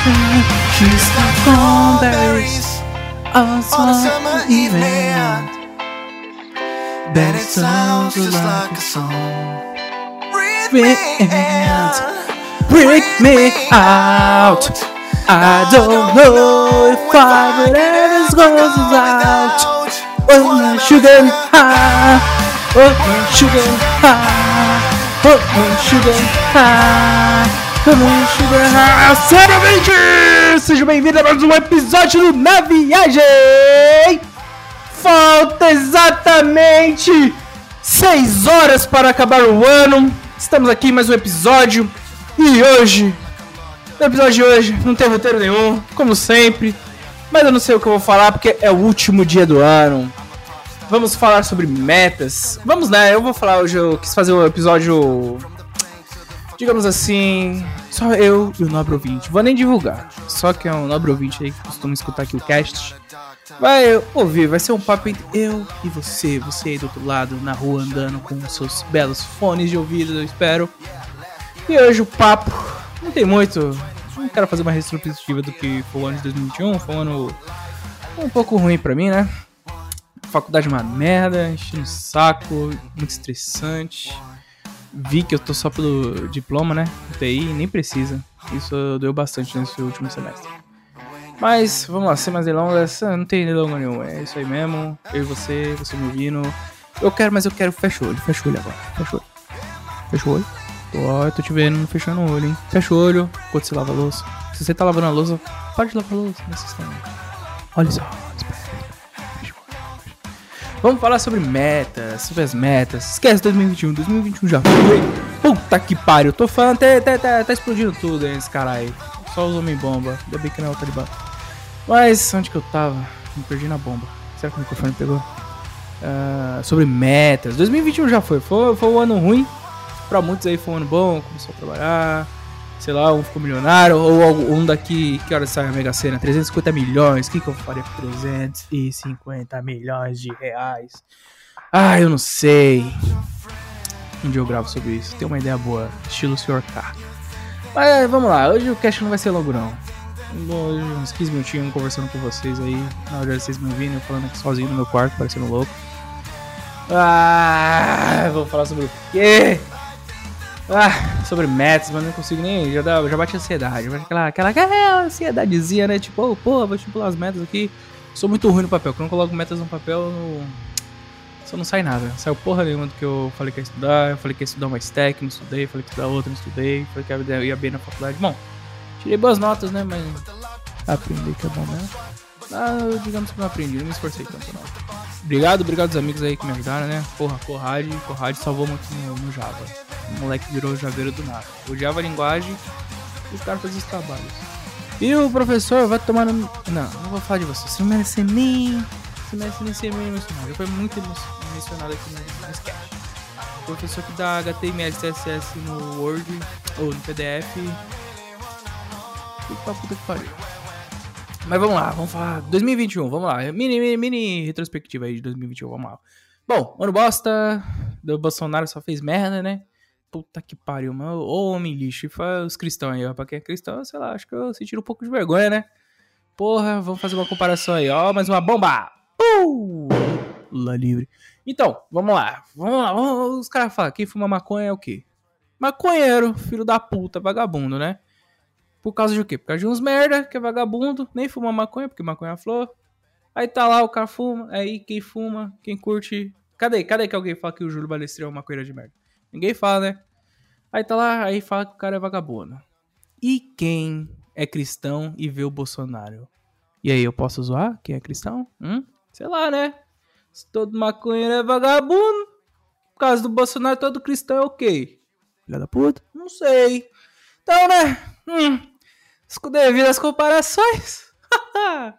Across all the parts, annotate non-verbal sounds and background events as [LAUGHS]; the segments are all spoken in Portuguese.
She's got cranberries on a summer evening. Then it sounds just like a song. Breathe me out. Break me out. I don't know if I would ever go out. Oh, my sugar high. Oh, my sugar high. Oh, my sugar high. Sinceramente, seja bem-vindo a mais um episódio do Na Viagem. Falta exatamente 6 horas para acabar o ano. Estamos aqui em mais um episódio. E hoje, no episódio de hoje, não tem roteiro nenhum, como sempre. Mas eu não sei o que eu vou falar porque é o último dia do ano. Vamos falar sobre metas. Vamos né, eu vou falar hoje, eu quis fazer um episódio. Digamos assim. Só eu e o nobre ouvinte. Vou nem divulgar. Só que é um nobre ouvinte aí que costuma escutar aqui o cast. Vai ouvir, vai ser um papo entre eu e você. Você aí do outro lado, na rua, andando com os seus belos fones de ouvido, eu espero. E hoje o papo não tem muito. Não quero fazer uma retrospectiva do que foi o ano de 2021. Foi um ano um pouco ruim pra mim, né? Faculdade é uma merda, enchendo o saco, muito estressante. Vi que eu tô só pelo diploma, né? TI, nem precisa. Isso deu bastante nesse último semestre. Mas, vamos lá, sem mais delongas, não tem delonga nenhuma, é isso aí mesmo. Eu e você, você me ouvindo. Eu quero, mas eu quero, fecha o olho, fecha o olho agora, fecha o olho. Fecha o olho. Ó, eu tô te vendo fechando o olho, hein. Fecha o olho enquanto você lava a louça. Se você tá lavando a louça, pode lavar a louça nesse instante. Olha só, espera. Vamos falar sobre metas, sobre as metas. Esquece 2021, 2021 já foi. Puta que pariu, tô falando, tá, tá, tá, tá explodindo tudo hein, esse caralho. Só os homem bomba, ainda bem que não é o Talibã. Mas onde que eu tava? Me perdi na bomba. Será que o microfone pegou? Ah, sobre metas. 2021 já foi. foi. Foi um ano ruim. Pra muitos aí foi um ano bom. Começou a trabalhar. Sei lá, um ficou milionário. Ou um daqui. Que hora sai a Mega Sena? 350 milhões. O que, que eu faria com 350 milhões de reais? Ah, eu não sei. Um dia eu gravo sobre isso. Tem uma ideia boa. Estilo Sr. K. Mas vamos lá. Hoje o cast não vai ser longo, não. Hoje, uns 15 minutinhos conversando com vocês aí. Na hora vocês me ouvindo, eu falando aqui sozinho no meu quarto, parecendo louco. Ah, vou falar sobre o quê? Ah, sobre metas, mas não consigo nem. Já, dá, já bate ansiedade. Bate aquela, aquela, aquela ansiedadezinha, né? Tipo, oh, pô, vou estipular as metas aqui. Sou muito ruim no papel. Quando eu coloco metas no papel, não, só não sai nada. Saiu porra nenhuma do que eu falei que ia estudar. Eu falei que ia estudar uma stack, não estudei. Falei que ia estudar outra, não estudei. Falei que ia bem na faculdade. Bom, tirei boas notas, né? Mas aprender que é bom mesmo. Ah, digamos que não aprendi, não me esforcei tanto não. Obrigado, obrigado aos amigos aí que me ajudaram, né? Porra, Corrade, Corrade salvou muito no, no Java. O moleque virou javeiro do nada. Odiava a linguagem e os caras faziam os trabalhos. E o professor vai tomar no. Não, não vou falar de você. Você não merece nem. Você merece nem ser meio emocionado. Já foi muito emo- mencionado aqui no, sketch. O professor que dá HTML CSS no Word ou no PDF. Pra puta que pariu. Mas vamos lá, vamos falar. 2021, vamos lá. Mini, mini, mini retrospectiva aí de 2021, vamos lá. Bom, ano bosta. O Bolsonaro só fez merda, né? Puta que pariu, mano. Ô homem lixo. Os cristãos aí, ó. Pra quem é cristão, sei lá, acho que eu senti um pouco de vergonha, né? Porra, vamos fazer uma comparação aí, ó. Mais uma bomba! Pum! Lula livre. Então, vamos lá. Vamos lá. Vamos- os caras falam, quem fuma maconha é o quê? Maconheiro, filho da puta, vagabundo, né? Por causa de o quê? Por causa de uns merda, que é vagabundo, nem fuma maconha, porque maconha é flor. Aí tá lá, o cara fuma, aí quem fuma, quem curte. Cadê? Cadê que alguém fala que o Júlio Balestrinho é uma maconheiro de merda? Ninguém fala, né? Aí tá lá, aí fala que o cara é vagabundo. E quem é cristão e vê o Bolsonaro? E aí, eu posso zoar quem é cristão? Hum? Sei lá, né? Se todo maconheiro é vagabundo, por causa do Bolsonaro, todo cristão é o quê? Filha da puta? Não sei. Então, né? Hum, com devidas comparações. [LAUGHS]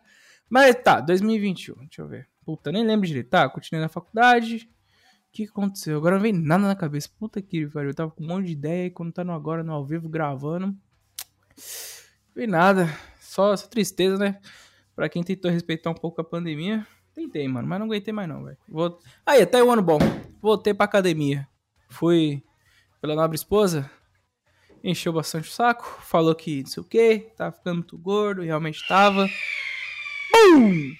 Mas tá, 2021, deixa eu ver. Puta, nem lembro direito. Tá, continuei na faculdade. O que aconteceu? Agora não vem nada na cabeça. Puta que pariu. Eu tava com um monte de ideia e quando tá no agora, no ao vivo, gravando. Não vem nada. Só tristeza, né? Pra quem tentou respeitar um pouco a pandemia. Tentei, mano, mas não aguentei mais não, velho. Vou... Aí, até o ano bom. Voltei pra academia. Fui pela nobre esposa. encheu bastante o saco, falou que não sei o que, tava ficando muito gordo, realmente tava. Bum!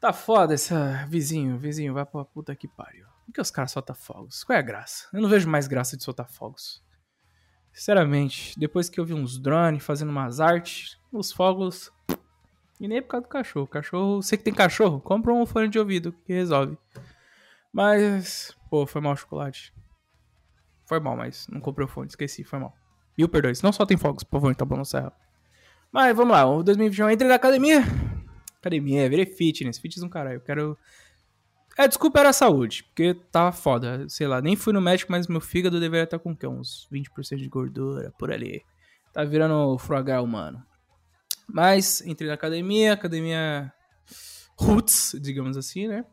Tá foda essa vizinho, vizinho, vai pra puta que pariu. Por que os caras soltam fogos? Qual é a graça? Eu não vejo mais graça de soltar fogos. Sinceramente, depois que eu vi uns drones fazendo umas artes, os fogos. E nem é por causa do cachorro. Cachorro, você que tem cachorro, compra um fone de ouvido que resolve. Mas, pô, foi mal o chocolate. Foi mal, mas não comprei o fone, esqueci, foi mal. Mil perdões. Não só tem fogos, por favor, então vamos serra. Mas vamos lá, o 2021 entre na academia. Academia, virei fitness, fitness um caralho. Eu quero é, desculpa era a saúde, porque tava foda. Sei lá, nem fui no médico, mas meu fígado deveria estar com o quê? Uns 20% de gordura por ali. Tá virando frugal humano. Mas entrei na academia, academia Roots, digamos assim, né?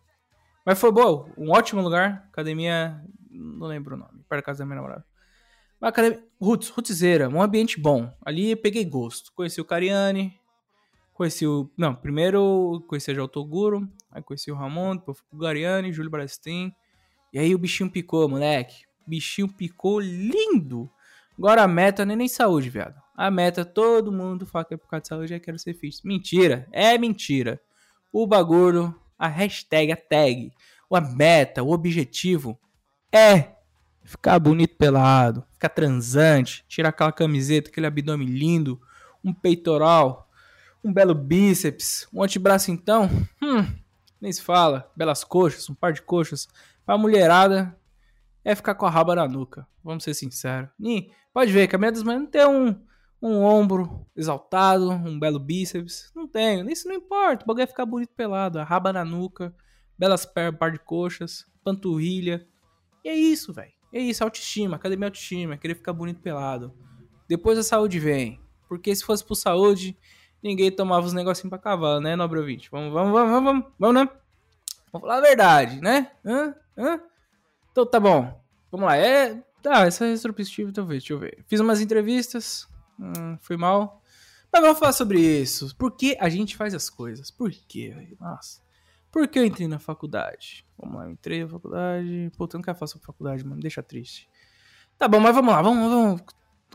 Mas foi bom, um ótimo lugar. Academia, não lembro o nome, para casa da minha namorada. Mas academia, Roots, Rootzeira, um ambiente bom. Ali peguei gosto. Conheci o Cariani, Conheci o. Não, primeiro conheci o Toguro, aí conheci o Ramon, depois o Gariani, Júlio Brastin. E aí o bichinho picou, moleque. Bichinho picou lindo. Agora a meta não é nem saúde, viado. A meta, todo mundo fala que é por causa de saúde, é quero ser fit. Mentira, é mentira. O bagulho, a hashtag, a tag, a meta, o objetivo é ficar bonito pelado, ficar transante, tirar aquela camiseta, aquele abdômen lindo, um peitoral, um belo bíceps, um antebraço então, hum, nem se fala, belas coxas, um par de coxas. Pra mulherada, é ficar com a raba na nuca, vamos ser sinceros. E pode ver que a maioria das não tem um, um ombro exaltado, um belo bíceps, não tem, isso não importa, o bagulho é ficar bonito pelado, a raba na nuca, belas pernas, par de coxas, panturrilha, e é isso, velho. É isso, autoestima, academia autoestima, querer ficar bonito pelado. Depois a saúde vem. Porque se fosse por saúde, ninguém tomava os negocinhos pra cavalo, né, nobre ouvinte? Vamos, vamos, vamos, vamos, vamos, vamos, né? Vamos falar a verdade, né? Hã? Hã? Então tá bom. Vamos lá. É. Tá, essa é retrospectiva, talvez, deixa eu ver. Fiz umas entrevistas, hum, foi mal. Mas vamos falar sobre isso. Por que a gente faz as coisas? Por quê, velho? Nossa. Por que eu entrei na faculdade? Vamos lá, eu entrei na faculdade. Puta, eu não quero falar sobre faculdade, mano. Deixa triste. Tá bom, mas vamos lá, vamos, vamos.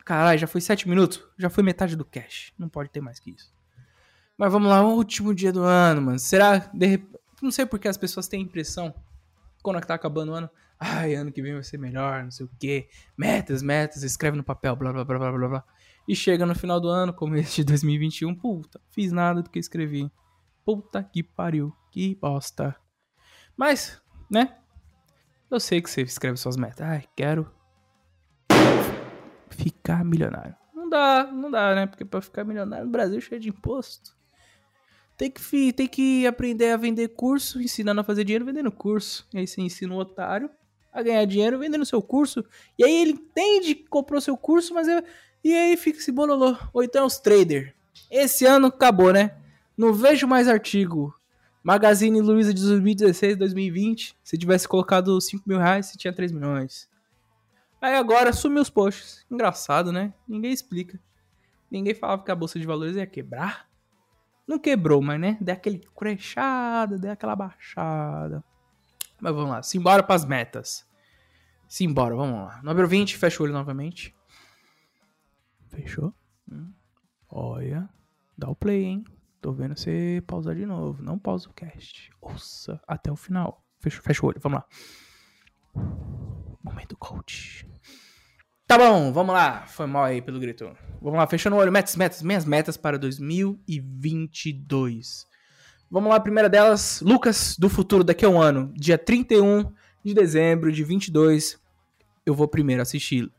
Caralho, já foi sete minutos? Já foi metade do cash. Não pode ter mais que isso. Mas vamos lá, último dia do ano, mano. Será. De... Não sei porque as pessoas têm a impressão, quando tá acabando o ano, ai, ano que vem vai ser melhor, não sei o quê. Metas, metas, escreve no papel, blá blá blá blá blá blá. E chega no final do ano, começo de 2021, puta, fiz nada do que escrevi. Puta que pariu, que bosta. Mas, né? Eu sei que você escreve suas metas. Ai, quero ficar milionário. Não dá, não dá, né? Porque pra ficar milionário no Brasil é cheio de imposto. Tem que, tem que aprender a vender curso, ensinando a fazer dinheiro vendendo curso. E aí você ensina o otário a ganhar dinheiro vendendo seu curso. E aí ele entende que comprou seu curso, mas é... E aí fica esse bololô. Ou então os traders. Esse ano acabou, né? Não vejo mais artigo. Magazine Luiza de 2016, 2020. Se tivesse colocado 5 mil reais, você tinha 3 milhões. Aí agora sumiu os posts. Engraçado, né? Ninguém explica. Ninguém falava que a bolsa de valores ia quebrar. Não quebrou, mas né? Deu aquele crechado, deu aquela baixada. Mas vamos lá, simbora pras metas. Simbora, vamos lá. Número 20, fecha o olho novamente. Fechou? Hum. Olha, dá o play, hein? Tô vendo você pausar de novo. Não pausa o cast. Ouça até o final. Fecha, fecha o olho, vamos lá. Momento coach. Tá bom, vamos lá. Foi mal aí pelo grito. Vamos lá, fechando o olho. Metas, metas, minhas metas para 2022. Vamos lá, a primeira delas, Lucas do futuro, daqui a um ano, dia 31 de dezembro de 22, eu vou primeiro assistir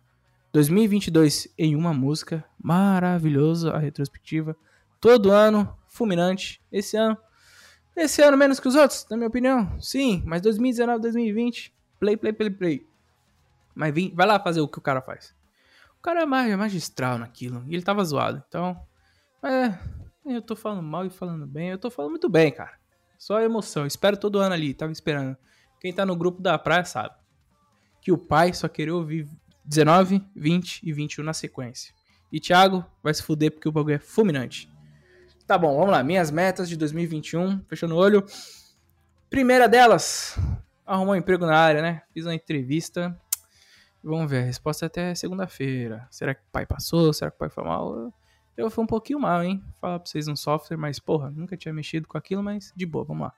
2022 em uma música, maravilhoso a retrospectiva, todo ano, fulminante, esse ano, esse ano menos que os outros, na minha opinião, sim, mas 2019, 2020, play, play, play, play. Mas vem, vai lá fazer o que o cara faz. O cara é, mais, é magistral naquilo. E ele tava zoado. Então. É. Eu tô falando mal e falando bem. Eu tô falando muito bem, cara. Só emoção. Espero todo ano ali. Tava esperando. Quem tá no grupo da praia sabe. Que o pai só queria ouvir 19, 20 e 21 na sequência. E Thiago vai se fuder porque o bagulho é fulminante. Tá bom, vamos lá. Minhas metas de 2021. Fechando o olho. Primeira delas, arrumar um emprego na área, né? Fiz uma entrevista Vamos ver, a resposta é até segunda-feira. Será que o pai passou? Será que o pai foi mal? Eu fui um pouquinho mal, hein? Falar pra vocês um software, mas porra, nunca tinha mexido com aquilo, mas de boa, vamos lá.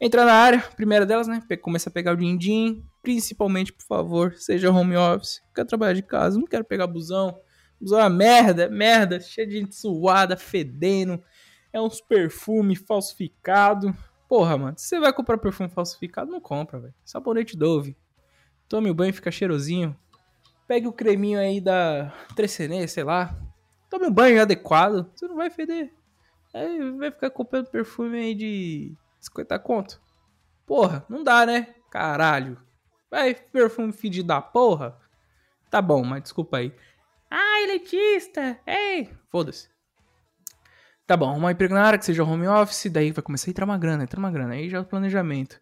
Entrar na área, primeira delas, né? Começa a pegar o din-din. Principalmente, por favor, seja home office. Quero trabalhar de casa, não quero pegar busão. Busão é uma merda, merda, cheia de gente suada, fedendo. É uns perfume falsificado. Porra, mano, se você vai comprar perfume falsificado, não compra, velho. Sabonete Dove. Tome o banho, fica cheirosinho. Pegue o creminho aí da Trecenê, sei lá. Tome um banho adequado, você não vai feder. Aí vai ficar comprando perfume aí de 50 conto. Porra, não dá, né? Caralho. Vai, perfume fedido da porra. Tá bom, mas desculpa aí. Ai, elitista! Ei! Foda-se. Tá bom, uma emprego na área que seja home office, daí vai começar a entrar uma grana, entrar uma grana. Aí já é o planejamento.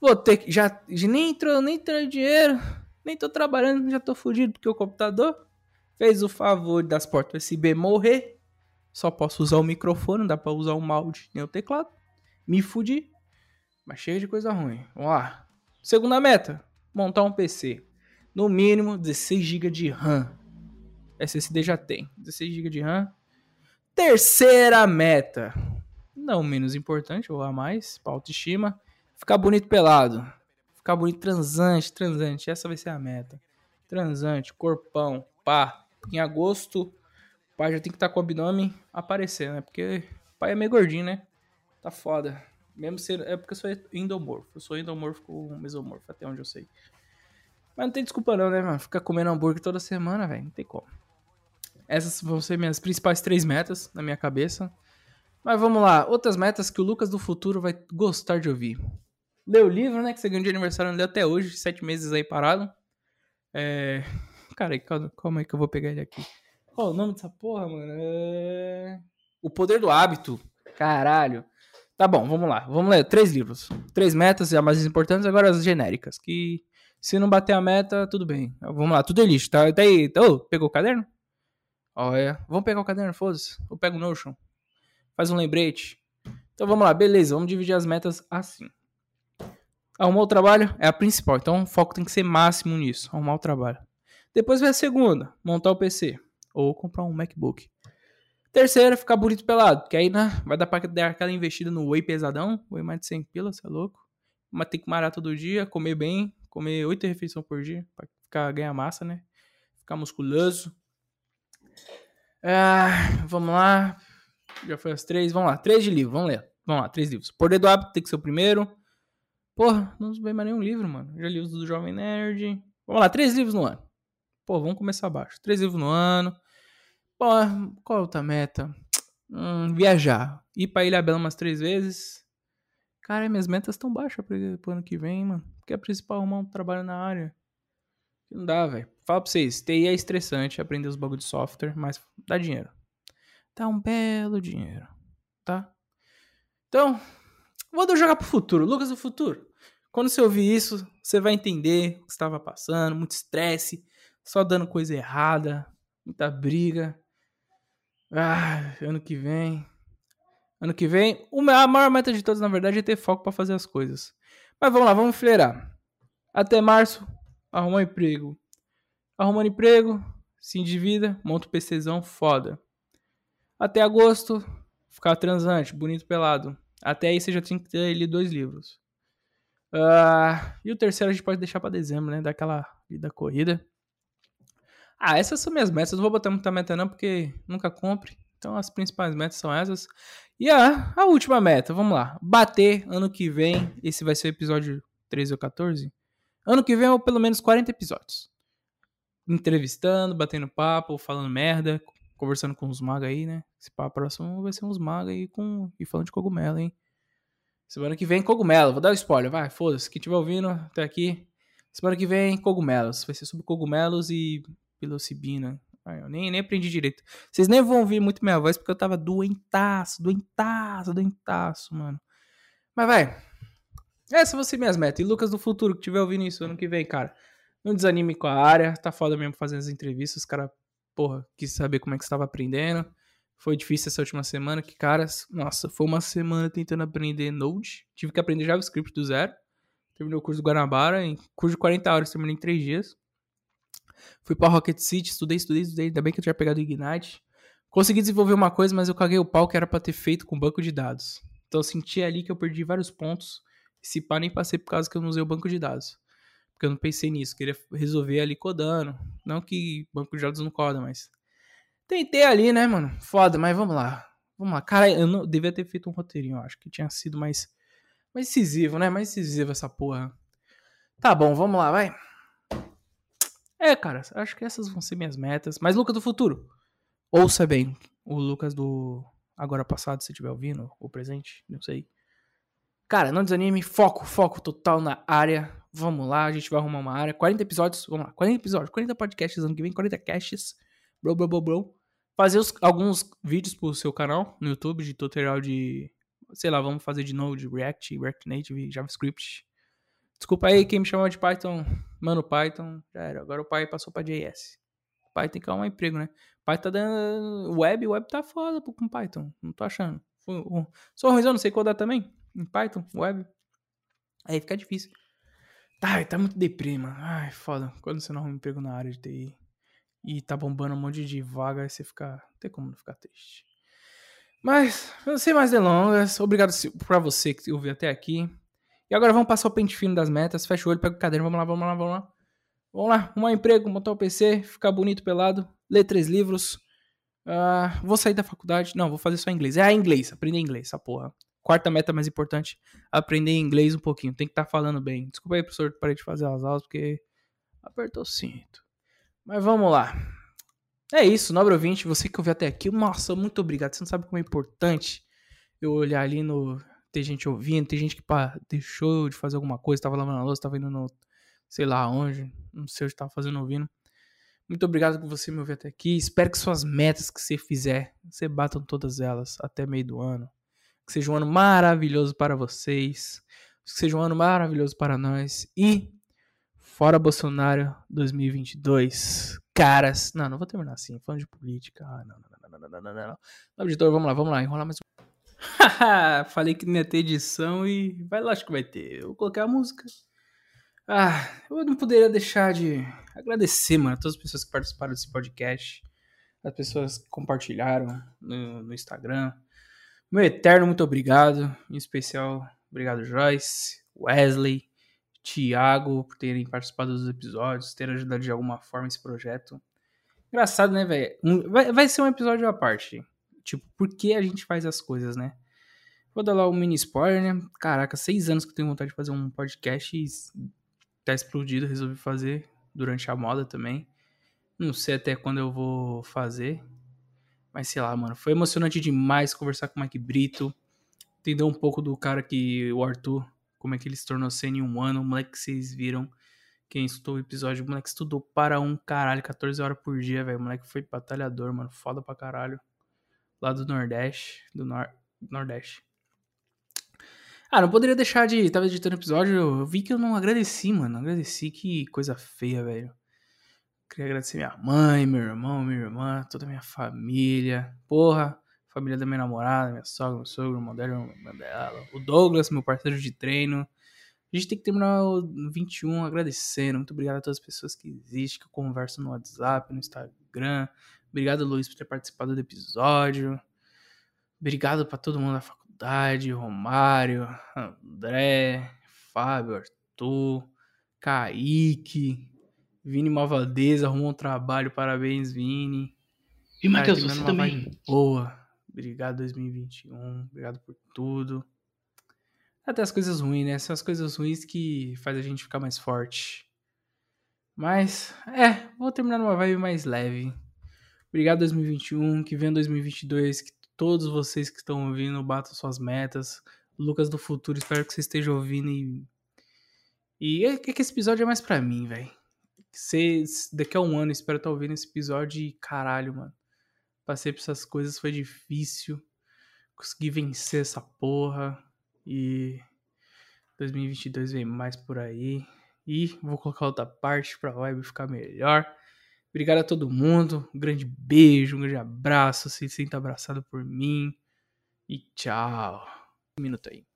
Vou ter que. Já, nem entrou, nem entrou dinheiro. Nem tô trabalhando, já tô fudido porque o computador fez o favor das portas USB morrer. Só posso usar o microfone, não dá pra usar o mouse nem o teclado. Me fudi. Mas cheio de coisa ruim. Vamos lá. Segunda meta: montar um PC. No mínimo 16 GB de RAM. SSD já tem. 16 GB de RAM. Terceira meta. Não menos importante, ou a mais, pra autoestima. Ficar bonito pelado. Ficar bonito transante, transante. Essa vai ser a meta. Transante, corpão, pá. Em agosto, pai já tem que estar tá com o abdômen aparecendo, né? Porque pai é meio gordinho, né? Tá foda. Mesmo ser. É porque eu sou endomorfo. Eu sou endomorfo com mesomorfo, até onde eu sei. Mas não tem desculpa não, né, mano? Ficar comendo hambúrguer toda semana, velho. Não tem como. Essas vão ser minhas principais três metas na minha cabeça. Mas vamos lá. Outras metas que o Lucas do futuro vai gostar de ouvir. Ler o livro, né? Que você ganhou de aniversário, não leu até hoje. Sete meses aí parado. É... Cara, calma aí que eu vou pegar ele aqui. Qual o nome dessa porra, mano? É... O Poder do Hábito. Caralho. Tá bom, vamos lá. Vamos ler três livros. Três metas, as mais importantes, agora as genéricas. Que se não bater a meta, tudo bem. Vamos lá, tudo é lixo. Tá, tá aí. Oh, pegou o caderno? Olha. Vamos pegar o caderno, foda-se. Eu pego o Notion. Faz um lembrete. Então vamos lá, beleza. Vamos dividir as metas assim. Arrumar o trabalho é a principal. Então o foco tem que ser máximo nisso. Arrumar o trabalho. Depois vai a segunda, montar o PC. Ou comprar um MacBook. Terceira, ficar bonito pelado. Que aí né, vai dar pra dar aquela investida no whey pesadão. Whey mais de 100 pilas, você é louco. Mas tem que marar todo dia, comer bem. Comer 8 refeições por dia. Pra ficar, ganhar massa, né? Ficar musculoso. Ah, vamos lá. Já foi as três. Vamos lá. Três de livro. Vamos ler. Vamos lá. Três livros. Poder do Hábito tem que ser o primeiro. Porra, não vem mais nenhum livro, mano. Já li os do Jovem Nerd. Vamos lá. Três livros no ano. Pô, vamos começar abaixo. Três livros no ano. Pô, qual é outra meta? Hum, viajar. Ir pra Ilha Bela umas três vezes. Cara, minhas metas estão baixas pro, pro ano que vem, mano. Porque é principal arrumar um trabalho na área. Não dá, velho. Fala pra vocês, TI é estressante, aprender os bagulhos de software, mas dá dinheiro. Dá um belo dinheiro, tá? Então, vou jogar pro futuro. Lucas do futuro. Quando você ouvir isso, você vai entender o que estava passando, muito estresse, só dando coisa errada, muita briga. Ah, ano que vem. Ano que vem, a maior meta de todos, na verdade, é ter foco para fazer as coisas. Mas vamos lá, vamos fileirar. Até março, arrumar um emprego. Arrumando emprego, se endivida, monta um PCzão foda. Até agosto, ficar transante, bonito pelado. Até aí você já tem que ter ali dois livros. Uh, e o terceiro a gente pode deixar para dezembro, né? Daquela vida corrida. Ah, essas são minhas metas. Não vou botar muita meta não, porque nunca compre. Então as principais metas são essas. E a, a última meta, vamos lá. Bater ano que vem. Esse vai ser o episódio 13 ou 14. Ano que vem, ou pelo menos 40 episódios. Entrevistando, batendo papo, falando merda, conversando com os magos aí, né? Esse papo próximo vai ser uns magos aí com, e falando de cogumelo, hein? Semana que vem, cogumelo. Vou dar um spoiler, vai, foda-se. Quem estiver ouvindo até aqui. Semana que vem, cogumelos. Vai ser sobre cogumelos e psilocibina. Ah, eu nem, nem aprendi direito. Vocês nem vão ouvir muito minha voz porque eu tava doentaço, doentaço, doentaço, mano. Mas vai. Essas vão ser minhas metas. E Lucas do futuro, que estiver ouvindo isso ano que vem, cara. Não desanime com a área. Tá foda mesmo fazendo as entrevistas. Os caras, porra, quis saber como é que estava aprendendo. Foi difícil essa última semana. Que, caras, nossa, foi uma semana tentando aprender Node. Tive que aprender JavaScript do zero. Terminei o curso do Guanabara. Em curso de 40 horas, terminei em 3 dias. Fui pra Rocket City, estudei, estudei, estudei. Ainda bem que eu tinha pegado o Ignite. Consegui desenvolver uma coisa, mas eu caguei o pau que era pra ter feito com banco de dados. Então eu senti ali que eu perdi vários pontos. E se pá, nem passei por causa que eu não usei o banco de dados. Porque eu não pensei nisso. Queria resolver ali codando. Não que banco de dados não coda, mas. Tentei ali, né, mano? Foda, mas vamos lá. Vamos lá. Cara, eu não devia ter feito um roteirinho. Acho que tinha sido mais. Mais decisivo, né? Mais decisivo essa porra. Tá bom, vamos lá, vai. É, cara, acho que essas vão ser minhas metas. Mas Lucas do futuro. Ouça bem o Lucas do agora passado, se estiver ouvindo, ou presente, não sei. Cara, não desanime, foco, foco total na área. Vamos lá, a gente vai arrumar uma área. 40 episódios, vamos lá, 40 episódios, 40 podcasts ano que vem, 40 casts. Bro, bro, bro, bro. Fazer os, alguns vídeos pro seu canal no YouTube de tutorial de. Sei lá, vamos fazer de novo de React, React Native, JavaScript. Desculpa aí quem me chamou de Python. Mano, Python, já era. Agora o pai passou pra JS. Python que arrumar emprego, né? Python tá dando. Web, web tá foda com Python. Não tô achando. Sou ruim, eu não sei codar também. Em Python, web. Aí fica difícil. Ai, tá muito deprima. Ai, foda. Quando você não arruma emprego na área de TI e tá bombando um monte de vaga, aí você fica. Não tem como não ficar triste. Mas, sem mais delongas, obrigado pra você que ouviu até aqui. E agora vamos passar o pente fino das metas. Fecha o olho, pega o caderno, vamos lá, vamos lá, vamos lá. Vamos lá, arrumar um emprego, montar o PC, ficar bonito pelado, ler três livros. Uh, vou sair da faculdade. Não, vou fazer só inglês. É inglês, aprender inglês, essa porra. Quarta meta mais importante, aprender inglês um pouquinho. Tem que estar tá falando bem. Desculpa aí, professor, parei de fazer as aulas porque apertou o cinto. Mas vamos lá. É isso, nobre ouvinte, você que ouviu até aqui, nossa, muito obrigado. Você não sabe como é importante eu olhar ali no ter gente ouvindo, tem gente que pá, deixou de fazer alguma coisa, tava lavando a louça, tava indo no, sei lá onde, não sei o que tava fazendo ouvindo. Muito obrigado por você me ouvir até aqui. Espero que suas metas que você fizer, você batam todas elas até meio do ano. Que seja um ano maravilhoso para vocês. Que seja um ano maravilhoso para nós. E fora Bolsonaro 2022. Caras. Não, não vou terminar assim. Falando de política. Ah, não, não, não, não, não, não, não. Editor, vamos lá, vamos lá. Enrolar mais um. Falei que não ia ter edição e vai lá, acho que vai ter. Eu vou colocar a música. Ah, eu não poderia deixar de agradecer, mano, a todas as pessoas que participaram desse podcast, as pessoas que compartilharam no, no Instagram. Meu eterno muito obrigado, em especial, obrigado Joyce, Wesley, Thiago por terem participado dos episódios, terem ajudado de alguma forma esse projeto. Engraçado, né, velho? Vai, vai ser um episódio à parte. Tipo, por que a gente faz as coisas, né? Vou dar lá um mini spoiler, né? Caraca, seis anos que eu tenho vontade de fazer um podcast e tá explodido, resolvi fazer durante a moda também. Não sei até quando eu vou fazer. Mas sei lá, mano. Foi emocionante demais conversar com o Mike Brito. Entender um pouco do cara que. O Arthur. Como é que ele se tornou sênior em um ano. O moleque que vocês viram. Quem estudou o episódio. O moleque estudou para um caralho. 14 horas por dia, velho. O moleque foi batalhador, mano. Foda pra caralho lá do Nordeste, do Nor Nordeste. Ah, não poderia deixar de. Tava editando o episódio, eu vi que eu não agradeci, mano. Agradeci, que coisa feia, velho. Queria agradecer minha mãe, meu irmão, minha irmã, toda a minha família. Porra, família da minha namorada, minha sogra, meu sogro, irmão irmã dela. O Douglas, meu parceiro de treino. A gente tem que terminar o 21 agradecendo. Muito obrigado a todas as pessoas que existem, que eu converso no WhatsApp, no Instagram, Obrigado, Luiz, por ter participado do episódio. Obrigado para todo mundo da faculdade, Romário, André, Fábio, Arthur, Kaique, Vini Malvadeza arrumou um trabalho, parabéns, Vini. E Matheus, você também. Boa. Obrigado 2021, obrigado por tudo. Até as coisas ruins, né? São as coisas ruins que faz a gente ficar mais forte. Mas, é, vou terminar numa vibe mais leve. Obrigado 2021, que venha 2022, que todos vocês que estão ouvindo batam suas metas. Lucas do futuro, espero que você esteja ouvindo e e é que esse episódio é mais pra mim, velho. Daqui a um ano, espero estar ouvindo esse episódio e caralho, mano. Passei por essas coisas, foi difícil. Consegui vencer essa porra. E 2022 vem mais por aí. E vou colocar outra parte pra vibe ficar melhor. Obrigado a todo mundo. Um grande beijo, um grande abraço. Se sinta abraçado por mim. E tchau. Um minuto aí.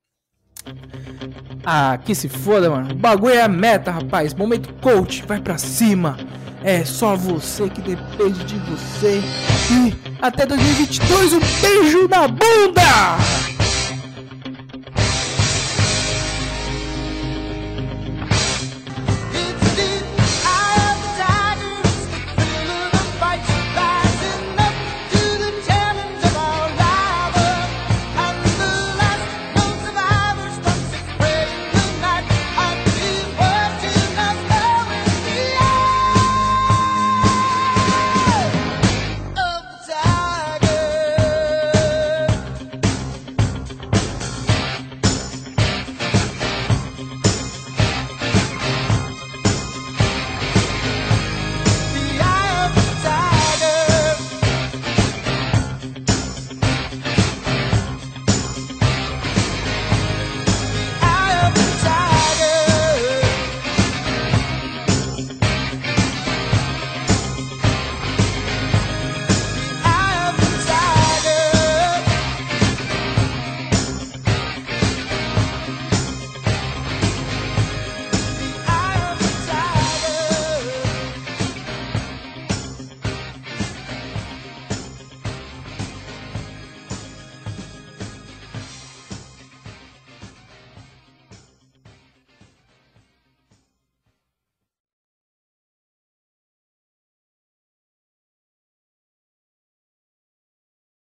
Ah, que se foda, mano. O bagulho é a meta, rapaz. Momento coach, vai pra cima. É só você que depende de você. E até 2022, um beijo na bunda!